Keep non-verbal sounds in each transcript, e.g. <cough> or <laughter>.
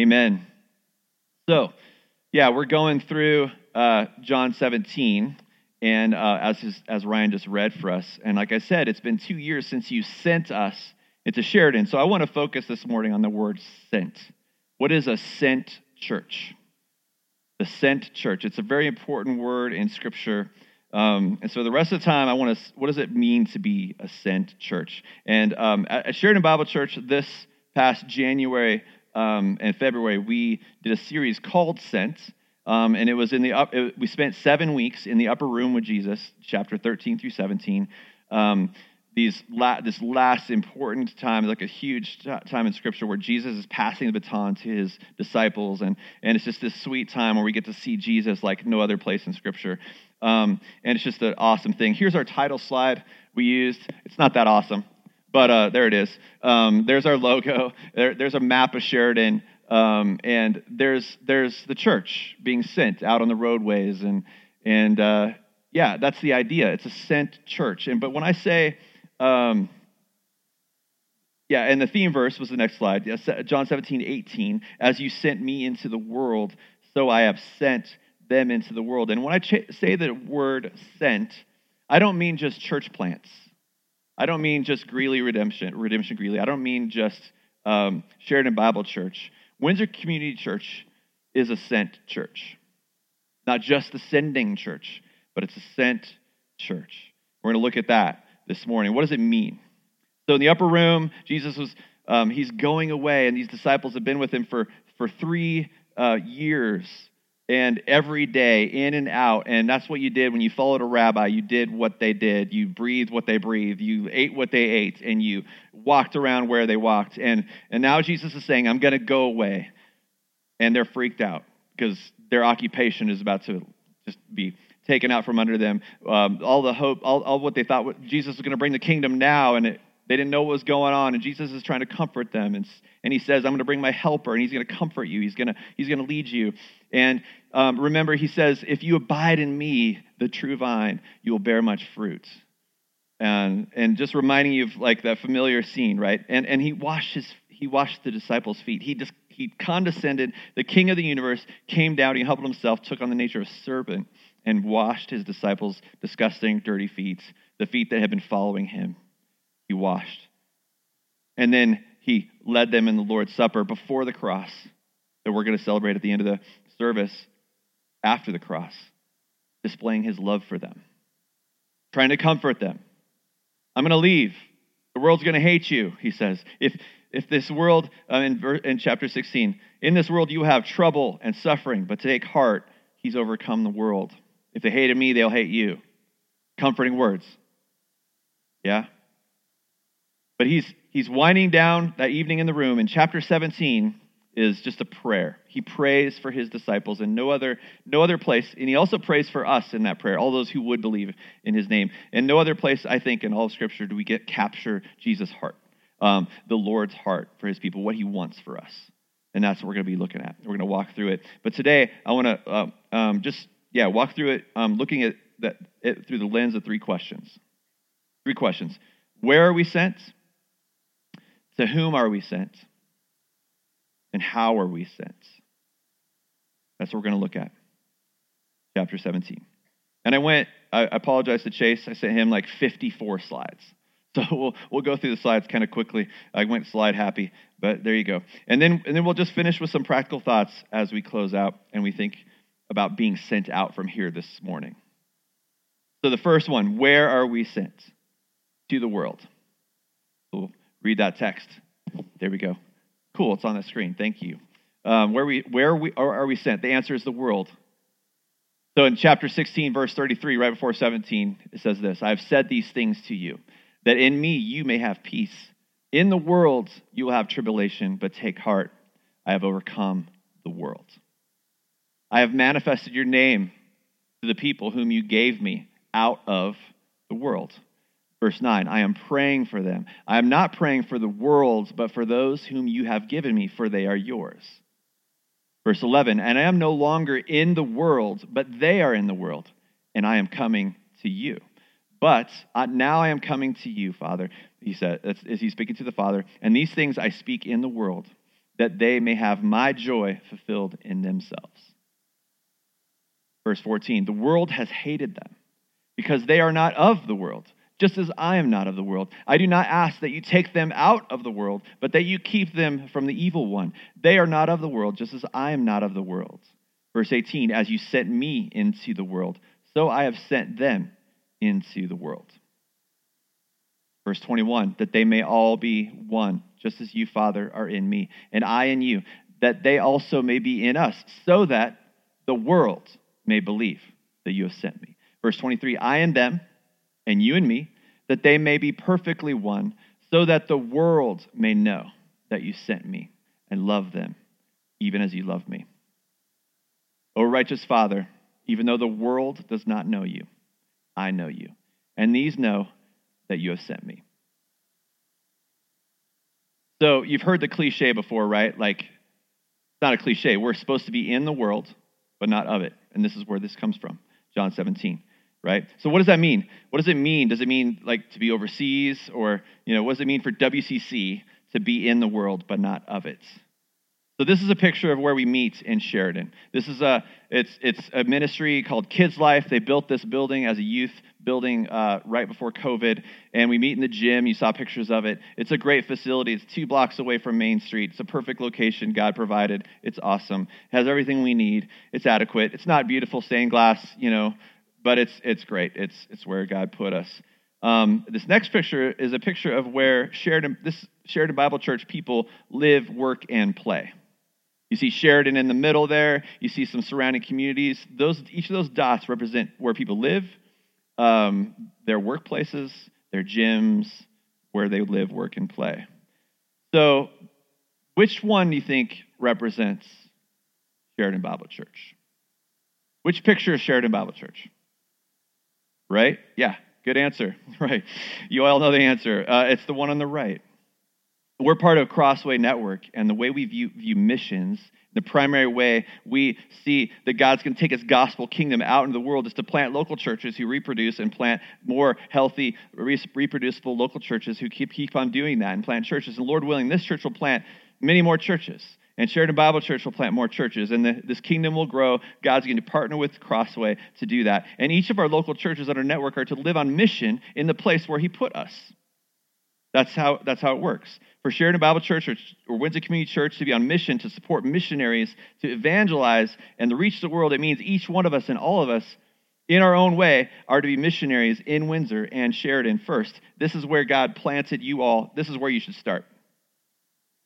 Amen. So, yeah, we're going through uh, John 17, and uh, as, his, as Ryan just read for us. And like I said, it's been two years since you sent us into Sheridan. So I want to focus this morning on the word sent. What is a sent church? The sent church. It's a very important word in Scripture. Um, and so the rest of the time, I want to, what does it mean to be a sent church? And um, at Sheridan Bible Church, this past January, um, and February, we did a series called Sent. Um, and it was in the up, it, we spent seven weeks in the upper room with Jesus, chapter 13 through 17. Um, these la- this last important time, like a huge t- time in Scripture, where Jesus is passing the baton to his disciples, and and it's just this sweet time where we get to see Jesus like no other place in Scripture, um, and it's just an awesome thing. Here's our title slide we used. It's not that awesome, but uh, there it is. Um, there's our logo. There, there's a map of Sheridan. Um, and there's there's the church being sent out on the roadways and and uh, yeah that's the idea it's a sent church and but when i say um, yeah and the theme verse was the next slide john 17 18 as you sent me into the world so i have sent them into the world and when i ch- say the word sent i don't mean just church plants I don't mean just Greeley Redemption, Redemption Greeley. I don't mean just um, Sheridan Bible Church. Windsor Community Church is a sent church. Not just the sending church, but it's a sent church. We're going to look at that this morning. What does it mean? So in the upper room, Jesus was, um, he's going away, and these disciples have been with him for, for three uh, years and every day in and out. And that's what you did when you followed a rabbi. You did what they did. You breathed what they breathed. You ate what they ate and you walked around where they walked. And and now jesus is saying i'm going to go away. And they're freaked out because their occupation is about to just be taken out from under them. Um, all the hope all, all what they thought jesus was going to bring the kingdom now and it, they didn't know what was going on, and Jesus is trying to comfort them. And, and he says, I'm going to bring my helper, and he's going to comfort you. He's going to, he's going to lead you. And um, remember, he says, If you abide in me, the true vine, you will bear much fruit. And, and just reminding you of like that familiar scene, right? And, and he, washed his, he washed the disciples' feet. He, just, he condescended. The king of the universe came down, he humbled himself, took on the nature of a servant, and washed his disciples' disgusting, dirty feet, the feet that had been following him he washed. And then he led them in the Lord's Supper before the cross that we're going to celebrate at the end of the service after the cross, displaying his love for them, trying to comfort them. I'm going to leave. The world's going to hate you, he says. If, if this world, uh, in, in chapter 16, in this world you have trouble and suffering, but take heart, he's overcome the world. If they hated me, they'll hate you. Comforting words. Yeah? But he's, he's winding down that evening in the room. In chapter 17 is just a prayer. He prays for his disciples in no other, no other place. And he also prays for us in that prayer, all those who would believe in his name. In no other place, I think, in all of Scripture do we get capture Jesus' heart, um, the Lord's heart for his people, what he wants for us. And that's what we're going to be looking at. We're going to walk through it. But today, I want to uh, um, just, yeah, walk through it, um, looking at that it through the lens of three questions. Three questions. Where are we sent? To whom are we sent? And how are we sent? That's what we're going to look at. Chapter 17. And I went, I apologize to Chase. I sent him like 54 slides. <laughs> So we'll, we'll go through the slides kind of quickly. I went slide happy, but there you go. And then, and then we'll just finish with some practical thoughts as we close out and we think about being sent out from here this morning. So the first one, where are we sent? To the world. Read that text. There we go. Cool, it's on the screen. Thank you. Um, where we where we are we sent? The answer is the world. So in chapter 16, verse 33, right before 17, it says this I have said these things to you, that in me you may have peace. In the world you will have tribulation, but take heart. I have overcome the world. I have manifested your name to the people whom you gave me out of the world. Verse 9, I am praying for them. I am not praying for the world, but for those whom you have given me, for they are yours. Verse 11, and I am no longer in the world, but they are in the world, and I am coming to you. But uh, now I am coming to you, Father. He said, as he's speaking to the Father, and these things I speak in the world, that they may have my joy fulfilled in themselves. Verse 14 The world has hated them because they are not of the world, just as I am not of the world. I do not ask that you take them out of the world, but that you keep them from the evil one. They are not of the world, just as I am not of the world. Verse 18 As you sent me into the world, so I have sent them into the world. Verse 21 That they may all be one, just as you, Father, are in me, and I in you, that they also may be in us, so that the world may believe that you have sent me. Verse 23 I and them, and you and me, that they may be perfectly one, so that the world may know that you sent me and love them, even as you love me. O righteous Father, even though the world does not know you, I know you, and these know that you have sent me. So you've heard the cliche before, right? Like, it's not a cliche. We're supposed to be in the world, but not of it. And this is where this comes from John 17, right? So what does that mean? What does it mean? Does it mean like to be overseas? Or, you know, what does it mean for WCC to be in the world, but not of it? So this is a picture of where we meet in Sheridan. This is a it's it's a ministry called Kids Life. They built this building as a youth building uh, right before COVID, and we meet in the gym. You saw pictures of it. It's a great facility. It's two blocks away from Main Street. It's a perfect location God provided. It's awesome. It has everything we need. It's adequate. It's not beautiful stained glass, you know, but it's it's great. It's it's where God put us. Um, this next picture is a picture of where Sheridan this Sheridan Bible Church people live, work, and play. You see Sheridan in the middle there. You see some surrounding communities. Those, each of those dots represent where people live, um, their workplaces, their gyms, where they live, work, and play. So, which one do you think represents Sheridan Bible Church? Which picture is Sheridan Bible Church? Right? Yeah, good answer. <laughs> Right. You all know the answer. Uh, it's the one on the right. We're part of Crossway Network, and the way we view, view missions, the primary way we see that God's going to take his gospel kingdom out into the world is to plant local churches who reproduce and plant more healthy, reproducible local churches who keep, keep on doing that and plant churches. And Lord willing, this church will plant many more churches. And Sheridan Bible Church will plant more churches, and the, this kingdom will grow. God's going to partner with Crossway to do that. And each of our local churches on our network are to live on mission in the place where He put us. That's how, that's how it works. For Sheridan Bible Church or, or Windsor Community Church to be on mission to support missionaries, to evangelize, and to reach the world, it means each one of us and all of us, in our own way, are to be missionaries in Windsor and Sheridan first. This is where God planted you all. This is where you should start,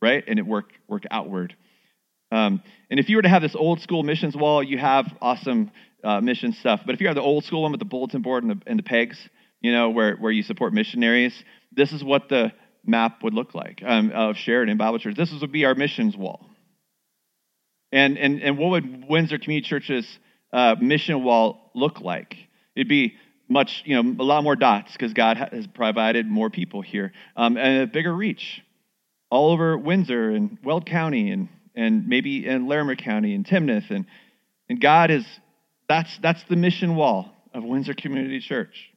right? And it work, work outward. Um, and if you were to have this old school missions wall, you have awesome uh, mission stuff. But if you have the old school one with the bulletin board and the, and the pegs, you know, where, where you support missionaries, this is what the map would look like um, of Sheridan Bible Church. This would be our missions wall. And, and, and what would Windsor Community Church's uh, mission wall look like? It'd be much, you know, a lot more dots because God has provided more people here um, and a bigger reach all over Windsor and Weld County and, and maybe in Larimer County and Timnath. And, and God is, that's, that's the mission wall of Windsor Community Church.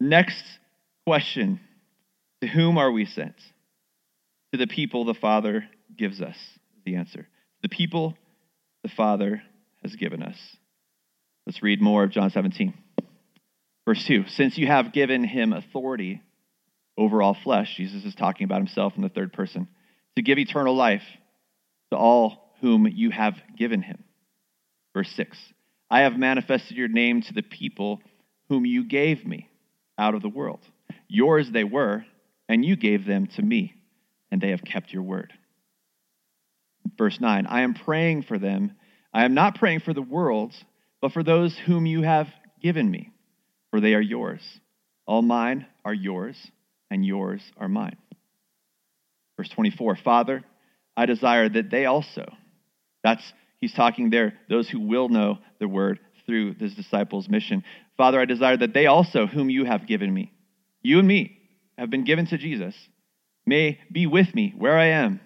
Next question To whom are we sent? To the people the Father gives us the answer. The people the Father has given us. Let's read more of John 17. Verse 2 Since you have given him authority over all flesh, Jesus is talking about himself in the third person, to give eternal life to all whom you have given him. Verse 6 I have manifested your name to the people whom you gave me out of the world. Yours they were, and you gave them to me, and they have kept your word. Verse 9 I am praying for them. I am not praying for the world, but for those whom you have given me, for they are yours. All mine are yours, and yours are mine. Verse 24 Father, I desire that they also, that's, he's talking there, those who will know the word through this disciples' mission. Father, I desire that they also, whom you have given me, you and me have been given to Jesus, may be with me where I am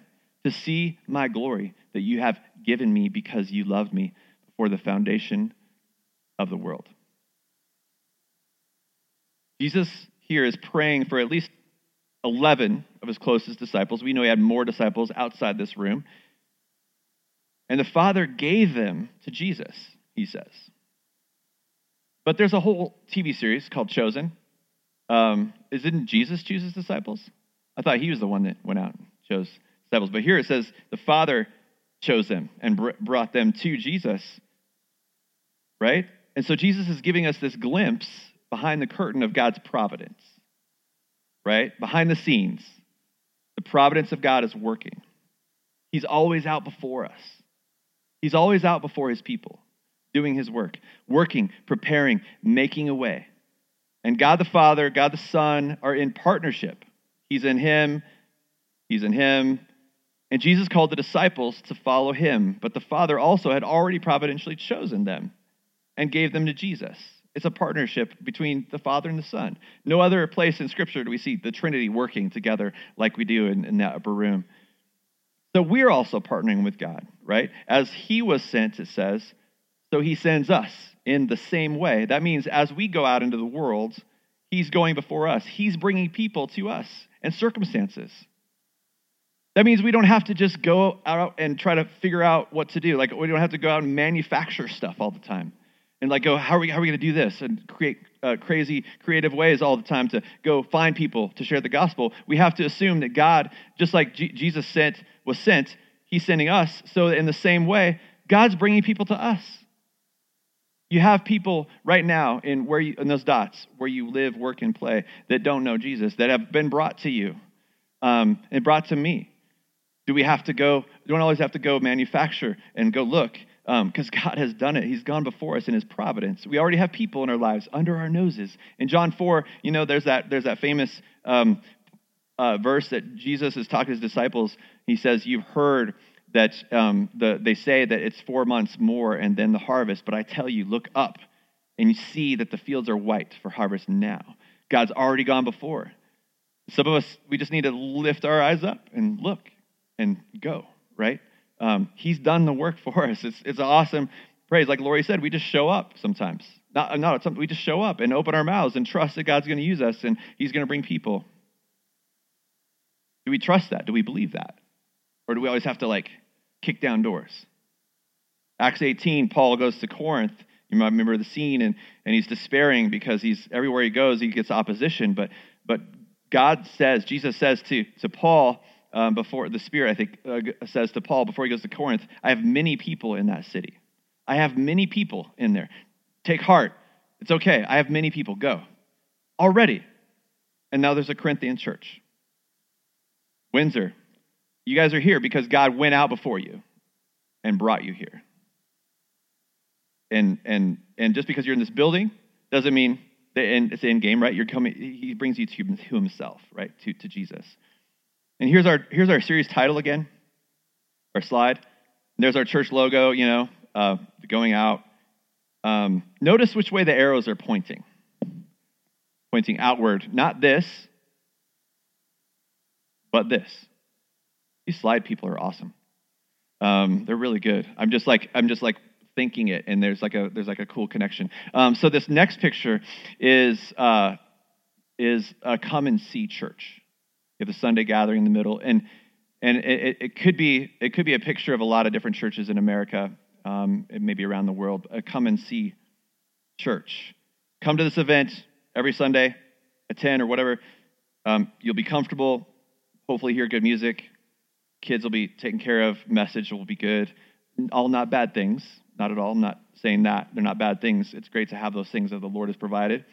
to see my glory that you have given me because you loved me before the foundation of the world. Jesus here is praying for at least 11 of his closest disciples. We know he had more disciples outside this room. And the Father gave them to Jesus, he says. But there's a whole TV series called Chosen. Um, didn't Jesus choose his disciples? I thought he was the one that went out and chose disciples. But here it says the Father chose them and br- brought them to Jesus. Right? And so Jesus is giving us this glimpse behind the curtain of God's providence. Right? Behind the scenes, the providence of God is working. He's always out before us. He's always out before his people, doing his work, working, preparing, making a way. And God the Father, God the Son are in partnership. He's in him, he's in him. And Jesus called the disciples to follow him, but the Father also had already providentially chosen them and gave them to Jesus. It's a partnership between the Father and the Son. No other place in Scripture do we see the Trinity working together like we do in, in that upper room. So we're also partnering with God, right? As He was sent, it says, so He sends us in the same way. That means as we go out into the world, He's going before us, He's bringing people to us and circumstances. That means we don't have to just go out and try to figure out what to do. Like, we don't have to go out and manufacture stuff all the time and like go how are we, how are we going to do this? And create uh, crazy creative ways all the time to go find people to share the gospel. We have to assume that god just like G- jesus sent was sent he's sending us. So in the same way god's bringing people to us. You have people right now in where you, in those dots where you live work and play that don't know jesus that have been brought to you um, and brought to me. Do we have to go don't always have to go manufacture and go look because um, God has done it. He's gone before us in His providence. We already have people in our lives under our noses. In John 4, you know, there's that, there's that famous um, uh, verse that Jesus is talking to his disciples. He says, You've heard that um, the, they say that it's four months more and then the harvest, but I tell you, look up and you see that the fields are white for harvest now. God's already gone before. Some of us, we just need to lift our eyes up and look and go, right? Um, he's done the work <laughs> for us. It's, it's awesome praise. Like Lori said, we just show up sometimes. Not, not we just show up and open our mouths and trust that God's going to use us and he's going to bring people. Do we trust that? Do we believe that? Or do we always have to like kick down doors? Acts 18, Paul goes to Corinth. You might remember the scene, and, and he's despairing because he's everywhere he goes, he gets opposition. But but God says, Jesus says to, to Paul, um, before the Spirit, I think, uh, says to Paul before he goes to Corinth, I have many people in that city. I have many people in there. Take heart. It's okay. I have many people. Go. Already. And now there's a Corinthian church. Windsor, you guys are here because God went out before you and brought you here. And and and just because you're in this building doesn't mean and it's in game, right? You're coming. He brings you to himself, right? To to Jesus. And here's our, here's our series title again, our slide. There's our church logo, you know, uh, going out. Um, notice which way the arrows are pointing. Pointing outward, not this, but this. These slide people are awesome. Um, they're really good. I'm just like I'm just like thinking it, and there's like a there's like a cool connection. Um, so this next picture is uh, is a come and see church. Have the Sunday gathering in the middle, and and it, it could be it could be a picture of a lot of different churches in America, um, maybe around the world. A come and see church. Come to this event every Sunday at ten or whatever. Um, you'll be comfortable. Hopefully, hear good music. Kids will be taken care of. Message will be good. All not bad things. Not at all. I'm not saying that they're not bad things. It's great to have those things that the Lord has provided.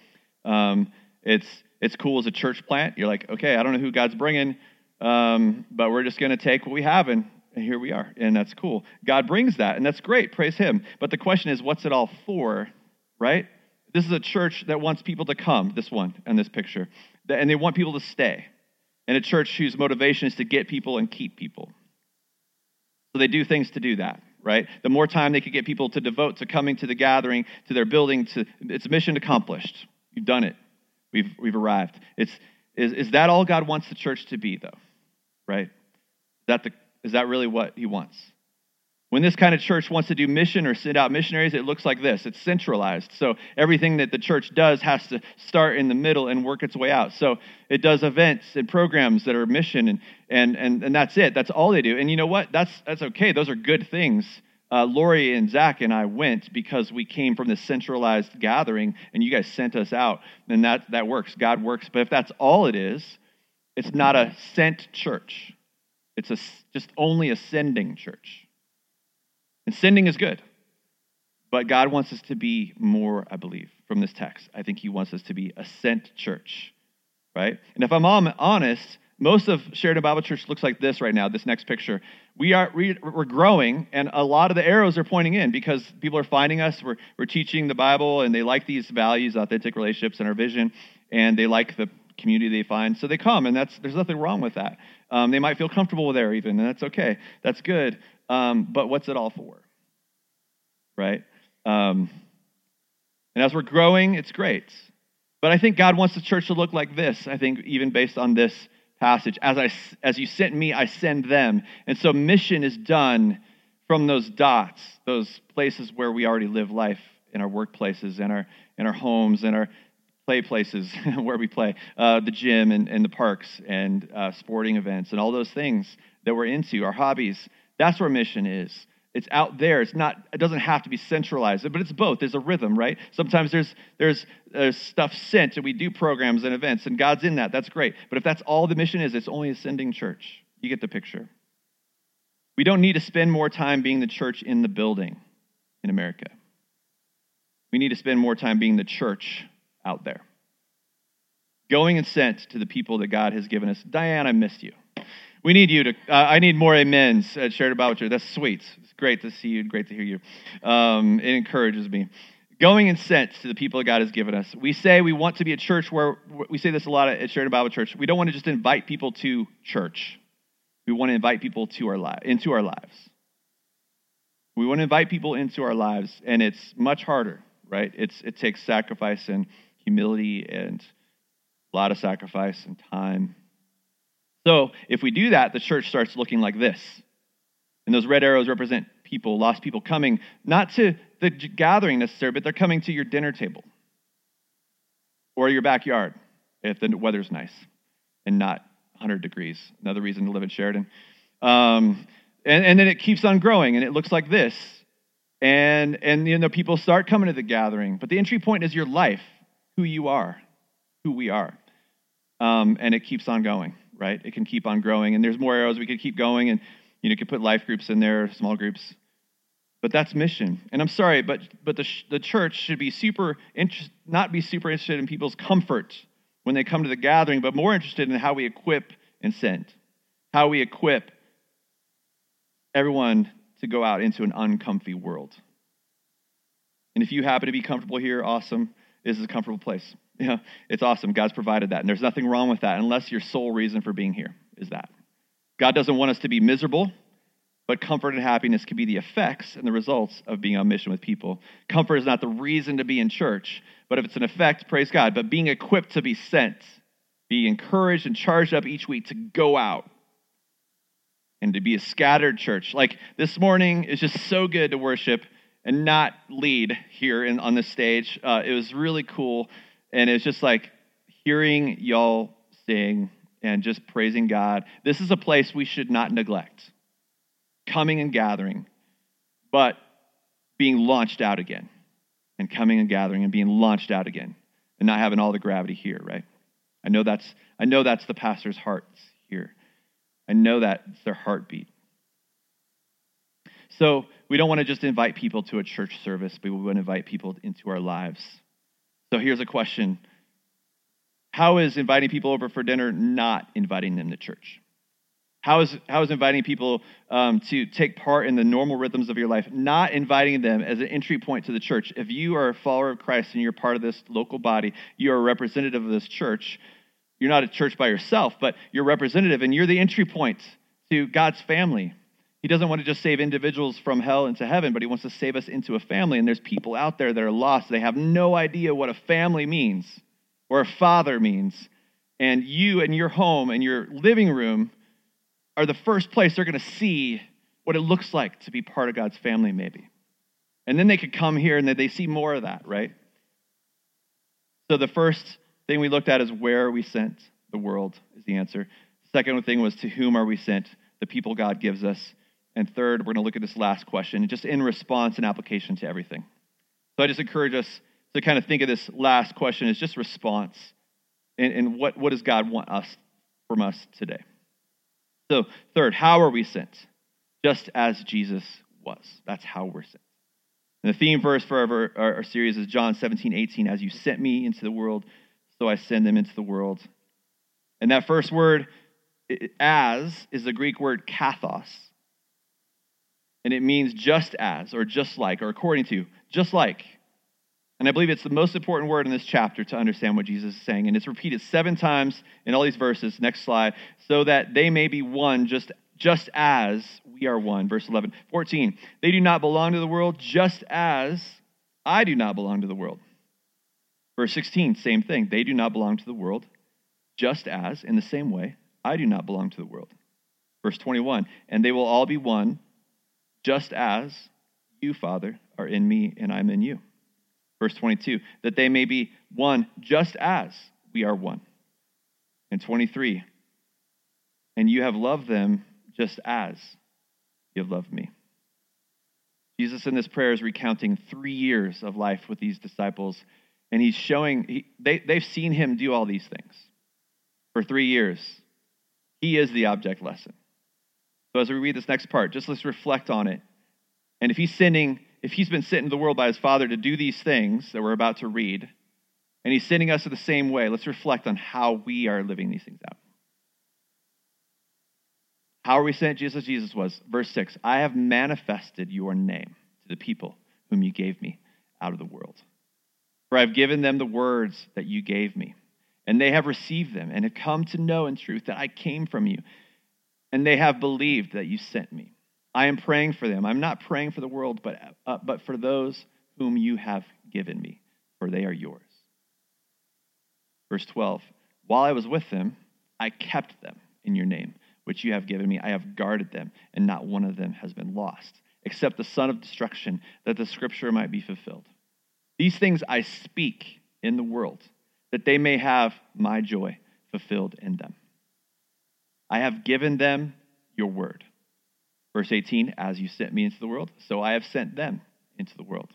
Um, it's it's cool as a church plant. You're like, okay, I don't know who God's bringing, um, but we're just going to take what we have and, and here we are. And that's cool. God brings that, and that's great. Praise Him. But the question is, what's it all for, right? This is a church that wants people to come, this one and this picture, and they want people to stay. And a church whose motivation is to get people and keep people. So they do things to do that, right? The more time they could get people to devote to coming to the gathering, to their building, to its mission accomplished. You've done it. We've, we've arrived. It's, is, is that all God wants the church to be, though? Right? Is that, the, is that really what he wants? When this kind of church wants to do mission or send out missionaries, it looks like this it's centralized. So everything that the church does has to start in the middle and work its way out. So it does events and programs that are mission, and, and, and, and that's it. That's all they do. And you know what? That's, that's okay. Those are good things. Uh, Lori and Zach and I went because we came from this centralized gathering, and you guys sent us out, and that, that works. God works. But if that's all it is, it's not a sent church, it's a, just only a sending church. And sending is good. But God wants us to be more, I believe, from this text. I think He wants us to be a sent church, right? And if I'm honest, most of Sheridan Bible Church looks like this right now, this next picture. We are, we're growing, and a lot of the arrows are pointing in because people are finding us. We're, we're teaching the Bible, and they like these values, authentic relationships, and our vision, and they like the community they find. So they come, and that's, there's nothing wrong with that. Um, they might feel comfortable there, even, and that's okay. That's good. Um, but what's it all for? Right? Um, and as we're growing, it's great. But I think God wants the church to look like this, I think, even based on this passage. As, I, as you sent me, I send them. And so mission is done from those dots, those places where we already live life in our workplaces, in our, in our homes, in our play places <laughs> where we play, uh, the gym and, and the parks and uh, sporting events and all those things that we're into, our hobbies. That's where mission is. It's out there. It's not. It doesn't have to be centralized, but it's both. There's a rhythm, right? Sometimes there's there's, there's stuff sent, and we do programs and events, and God's in that. That's great. But if that's all the mission is, it's only a sending church. You get the picture. We don't need to spend more time being the church in the building in America. We need to spend more time being the church out there. Going and sent to the people that God has given us. Diane, I missed you. We need you to, uh, I need more amens at Sheridan Bible Church. That's sweet. Great to see you. Great to hear you. Um, it encourages me. Going and sent to the people that God has given us. We say we want to be a church where, we say this a lot at Sheridan Bible Church. We don't want to just invite people to church. We want to invite people to our li- into our lives. We want to invite people into our lives, and it's much harder, right? It's, it takes sacrifice and humility and a lot of sacrifice and time so if we do that, the church starts looking like this. And those red arrows represent people, lost people coming, not to the gathering necessarily, but they're coming to your dinner table or your backyard if the weather's nice and not 100 degrees. Another reason to live in Sheridan. Um, and, and then it keeps on growing, and it looks like this. And, and you know, people start coming to the gathering, but the entry point is your life, who you are, who we are. Um, and it keeps on going right? It can keep on growing. And there's more arrows. We could keep going and, you know, you could put life groups in there, small groups. But that's mission. And I'm sorry, but, but the, the church should be super, interest, not be super interested in people's comfort when they come to the gathering, but more interested in how we equip and send, how we equip everyone to go out into an uncomfy world. And if you happen to be comfortable here, awesome. This is a comfortable place. <laughs> Yeah, it's awesome. God's provided that. And there's nothing wrong with that unless your sole reason for being here is that. God doesn't want us to be miserable, but comfort and happiness can be the effects and the results of being on mission with people. Comfort is not the reason to be in church, but if it's an effect, praise God. But being equipped to be sent, be encouraged and charged up each week to go out and to be a scattered church. Like this morning is just so good to worship and not lead here in, on the stage. Uh, it was really cool and it's just like hearing y'all sing and just praising God. This is a place we should not neglect. Coming and gathering, but being launched out again. And coming and gathering and being launched out again. And not having all the gravity here, right? I know that's I know that's the pastor's hearts here. I know that's their heartbeat. So we don't want to just invite people to a church service, but we want to invite people into our lives. So here's a question How is inviting people over for dinner not inviting them to church? How is, how is inviting people um, to take part in the normal rhythms of your life, not inviting them as an entry point to the church? If you are a follower of Christ and you're part of this local body, you are a representative of this church. You're not a church by yourself, but you're representative, and you're the entry point to God's family. He doesn't want to just save individuals from hell into heaven, but he wants to save us into a family. And there's people out there that are lost. They have no idea what a family means or a father means. And you and your home and your living room are the first place they're going to see what it looks like to be part of God's family, maybe. And then they could come here and they see more of that, right? So the first thing we looked at is where are we sent? The world is the answer. Second thing was to whom are we sent? The people God gives us. And third, we're going to look at this last question, just in response and application to everything. So I just encourage us to kind of think of this last question as just response. And, and what, what does God want us from us today? So, third, how are we sent? Just as Jesus was. That's how we're sent. And the theme verse for our, our, our, series is John 17, 18. As you sent me into the world, so I send them into the world. And that first word, as, is the Greek word kathos. And it means just as, or just like, or according to, just like. And I believe it's the most important word in this chapter to understand what Jesus is saying. And it's repeated seven times in all these verses. Next slide. So that they may be one just, just as we are one. Verse 11. 14. They do not belong to the world just as I do not belong to the world. Verse 16. Same thing. They do not belong to the world just as, in the same way, I do not belong to the world. Verse 21. And they will all be one just as you, Father, are in me and I'm in you. Verse 22, that they may be one just as we are one. And 23, and you have loved them just as you have loved me. Jesus in this prayer is recounting three years of life with these disciples, and he's showing, he, they, they've seen him do all these things for three years. He is the object lesson. So as we read this next part, just let's reflect on it. And if he's sending if he's been sent into the world by his Father to do these things that we're about to read, and he's sending us in the same way, let's reflect on how we are living these things out. How are we sent just as Jesus was? Verse 6 I have manifested your name to the people whom you gave me out of the world. For I have given them the words that you gave me, and they have received them and have come to know in truth that I came from you, and they have believed that you sent me. I am praying for them. I'm not praying for the world, but, uh, but for those whom you have given me, for they are yours. Verse 12 While I was with them, I kept them in your name, which you have given me. I have guarded them, and not one of them has been lost, except the son of destruction, that the scripture might be fulfilled. These things I speak in the world, that they may have my joy fulfilled in them. I have given them your word Verse 18, as you sent me into the world, so I have sent them into the world.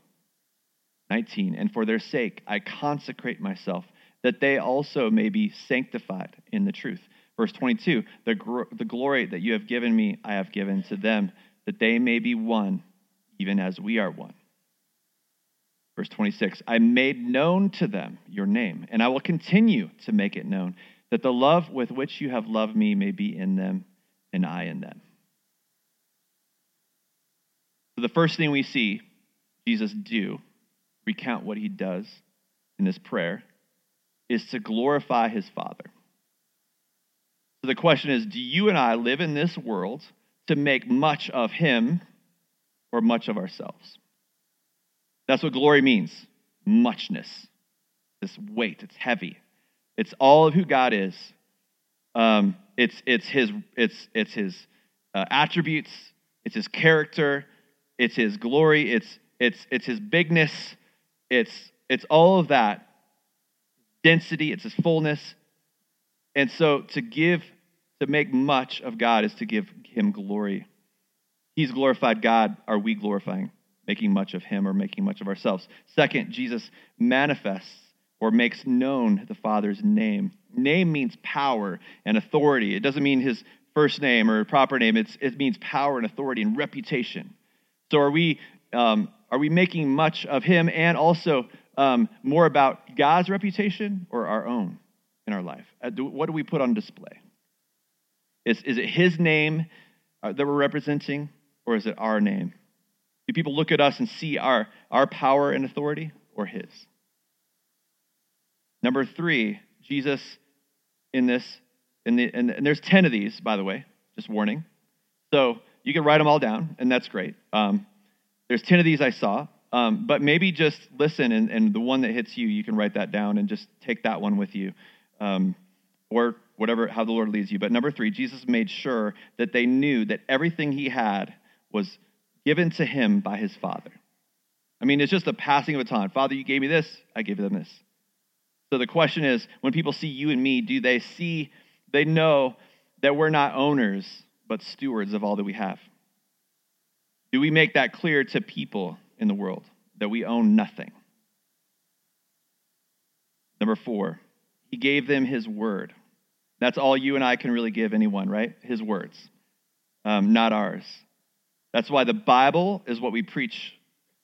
19, and for their sake I consecrate myself, that they also may be sanctified in the truth. Verse 22, the, gr- the glory that you have given me, I have given to them, that they may be one, even as we are one. Verse 26, I made known to them your name, and I will continue to make it known, that the love with which you have loved me may be in them, and I in them. So the first thing we see Jesus do, recount what he does in this prayer, is to glorify his Father. So the question is do you and I live in this world to make much of him or much of ourselves? That's what glory means muchness, this weight, it's heavy. It's all of who God is. Um, it's, it's his, it's, it's his uh, attributes, it's his character, it's his glory, it's it's it's his bigness, it's it's all of that density, it's his fullness. And so to give to make much of God is to give him glory. He's glorified God, are we glorifying? Making much of him or making much of ourselves. Second, Jesus manifests or makes known the Father's name. Name means power and authority. It doesn't mean his first name or proper name. It's, it means power and authority and reputation. So are we um, are we making much of him and also um, more about God's reputation or our own in our life? Uh, what do we put on display? Is, is it his name uh, that we're representing or is it our name? Do people look at us and see our, our power and authority or his? Number three, Jesus in this, in the, and, and there's 10 of these, by the way, just warning. So you can write them all down, and that's great. Um, there's 10 of these I saw, um, but maybe just listen, and, and, the one that hits you, you can write that down and just take that one with you, um, or whatever, how the Lord leads you. But number three, Jesus made sure that they knew that everything he had was given to him by his Father. I mean, it's just a passing of a time. Father, you gave me this, I gave them this. So the question is when people see you and me, do they see, they know that we're not owners, but stewards of all that we have? Do we make that clear to people in the world that we own nothing? Number four, he gave them his word. That's all you and I can really give anyone, right? His words, um, not ours. That's why the Bible is what we preach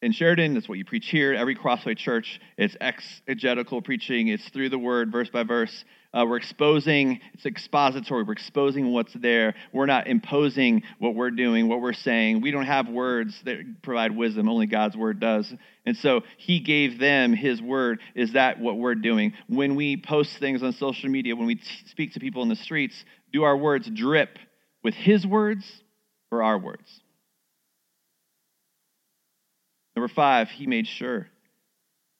in Sheridan. That's what you preach here. Every Crossway church, it's exegetical preaching. It's through the word, verse by verse. Uh, we're exposing, it's expository. We're exposing what's there. We're not imposing what we're doing, what we're saying. We don't have words that provide wisdom. Only God's word does. And so he gave them his word. Is that what we're doing? When we post things on social media, when we t- speak to people in the streets, do our words drip with his words or our words? Number five, he made sure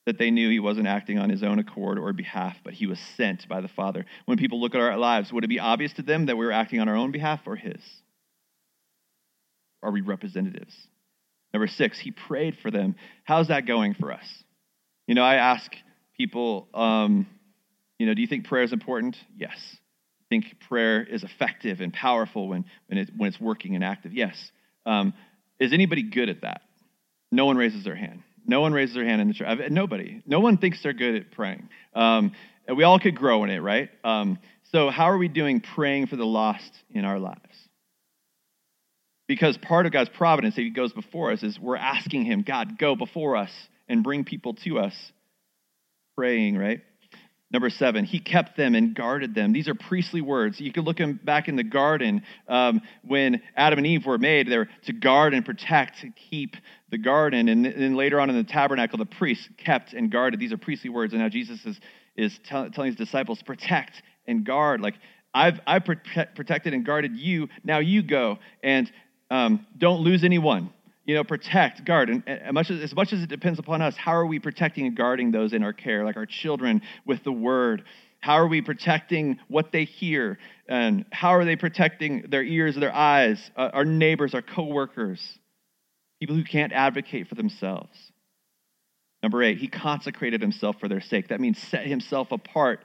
that they knew he wasn't acting on his own accord or behalf, but he was sent by the Father. When people look at our lives, would it be obvious to them that we were acting on our own behalf or his? Are we representatives? Number six, he prayed for them. How's that going for us? You know, I ask people, um, you know, do you think prayer is important? Yes. Think prayer is effective and powerful when, when, it, when it's working and active? Yes. Um, is anybody good at that? No one raises their hand. No one raises their hand in the church. Nobody. No one thinks they're good at praying. Um, we all could grow in it, right? Um, so, how are we doing praying for the lost in our lives? Because part of God's providence, if He goes before us, is we're asking Him, God, go before us and bring people to us. Praying, right? Number seven, he kept them and guarded them. These are priestly words. You can look back in the garden um, when Adam and Eve were made. They were to guard and protect, keep the garden. And then later on in the tabernacle, the priests kept and guarded. These are priestly words. And now Jesus is, is tell, telling his disciples, protect and guard. Like, I've, I've protected and guarded you. Now you go and um, don't lose anyone you know, protect, guard. And as much as, as much as it depends upon us, how are we protecting and guarding those in our care, like our children with the word? How are we protecting what they hear? And how are they protecting their ears, their eyes, uh, our neighbors, our coworkers, people who can't advocate for themselves? Number eight, he consecrated himself for their sake. That means set himself apart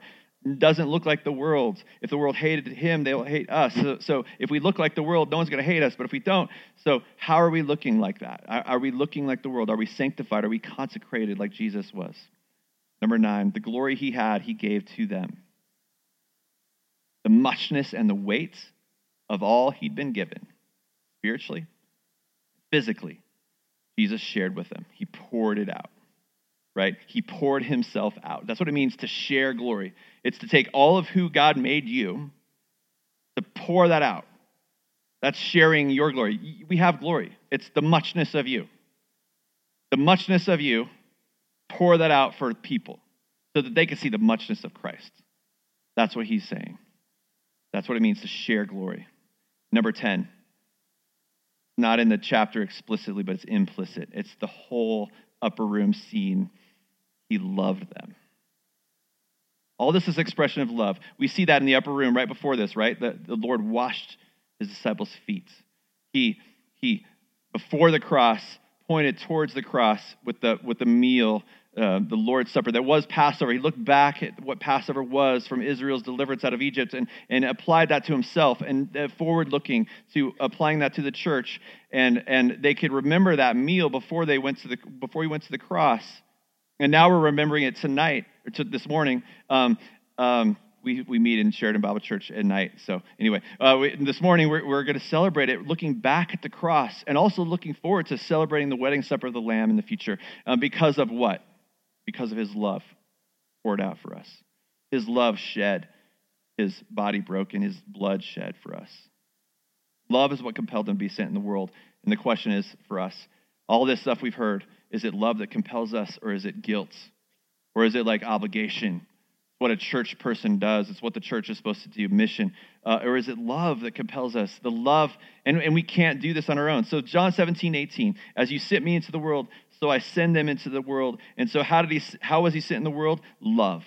doesn't look like the world. If the world hated him, they'll hate us. So, so if we look like the world, no one's going to hate us. But if we don't, so how are we looking like that? Are, are we looking like the world? Are we sanctified? Are we consecrated like Jesus was? Number nine, the glory he had, he gave to them. The muchness and the weight of all he'd been given, spiritually, physically, Jesus shared with them. He poured it out right? He poured himself out. That's what it means to share glory. It's to take all of who God made you, to pour that out. That's sharing your glory. We have glory, it's the muchness of you. The muchness of you, pour that out for people so that they can see the muchness of Christ. That's what he's saying. That's what it means to share glory. Number 10, not in the chapter explicitly, but it's implicit. It's the whole upper room scene he loved them. All this is expression of love. We see that in the upper room right before this, right? The, the Lord washed his disciples' feet. He, he, before the cross, pointed towards the cross with the, with the meal, uh, the Lord's Supper that was Passover. He looked back at what Passover was from Israel's deliverance out of Egypt and, and applied that to himself and uh, forward looking to applying that to the church. And, and they could remember that meal before, they went to the, before he went to the cross. And now we're remembering it tonight, or to this morning. Um, um, we, we meet in Sheridan Bible Church at night. So, anyway, uh, we, this morning we're, we're going to celebrate it looking back at the cross and also looking forward to celebrating the wedding supper of the Lamb in the future. Um, because of what? Because of his love poured out for us. His love shed, his body broken, his blood shed for us. Love is what compelled him to be sent in the world. And the question is for us all this stuff we've heard is it love that compels us, or is it guilt? Or is it like obligation? What a church person does. It's what the church is supposed to do, mission. Uh, or is it love that compels us? The love, and, and we can't do this on our own. So, John 17, 18, as you sent me into the world, so I send them into the world. And so, how, did he, how was he sent in the world? Love.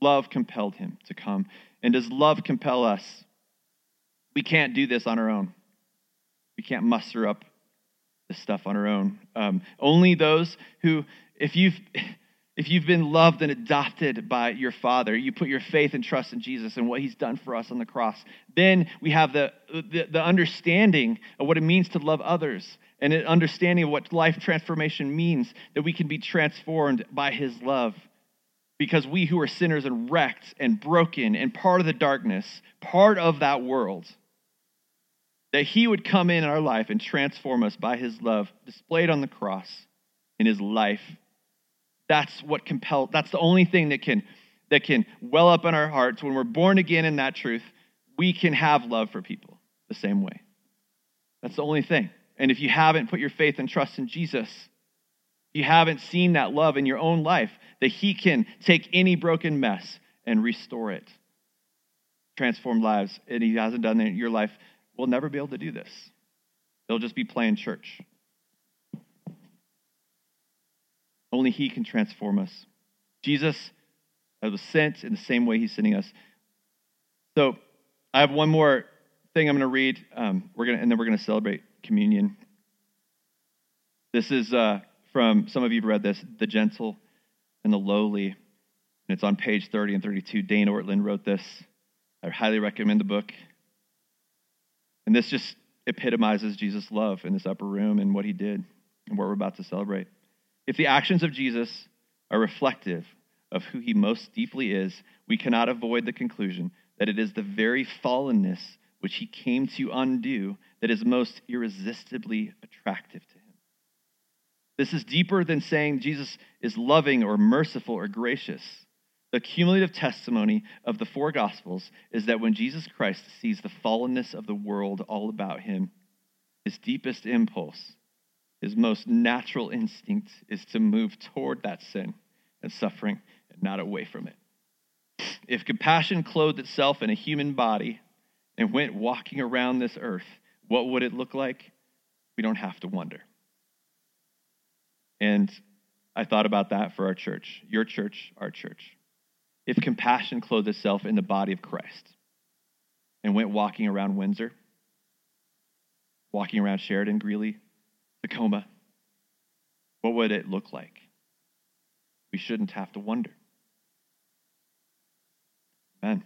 Love compelled him to come. And does love compel us? We can't do this on our own. We can't muster up this stuff on our own. Um, only those who, if you've if you've been loved and adopted by your Father, you put your faith and trust in Jesus and what He's done for us on the cross, then we have the, the, the, understanding of what it means to love others and an understanding of what life transformation means, that we can be transformed by His love. Because we who are sinners and wrecked and broken and part of the darkness, part of that world, that He would come in our life and transform us by His love displayed on the cross in His life that's what compels, that's the only thing that can, that can well up in our hearts. When we're born again in that truth, we can have love for people the same way. That's the only thing. And if you haven't put your faith and trust in Jesus, you haven't seen that love in your own life, that He can take any broken mess and restore it, transform lives, and He hasn't done it in your life, we'll never be able to do this. It'll just be playing church. Only He can transform us. Jesus was sent in the same way He's sending us. So I have one more thing I'm going to read. Um, we're to, and then we're going to celebrate communion. This is uh, from some of you have read this, "The Gentle and the Lowly," and it's on page 30 and 32. Dane Ortlund wrote this. I highly recommend the book. And this just epitomizes Jesus' love in this upper room and what he did and what we're about to celebrate. If the actions of Jesus are reflective of who he most deeply is, we cannot avoid the conclusion that it is the very fallenness which he came to undo that is most irresistibly attractive to him. This is deeper than saying Jesus is loving or merciful or gracious. The cumulative testimony of the four Gospels is that when Jesus Christ sees the fallenness of the world all about him, his deepest impulse his most natural instinct is to move toward that sin and suffering and not away from it. If compassion clothed itself in a human body and went walking around this earth, what would it look like? We don't have to wonder. And I thought about that for our church, your church, our church. If compassion clothed itself in the body of Christ and went walking around Windsor, walking around Sheridan, Greeley, Tacoma, what would it look like? We shouldn't have to wonder. Amen.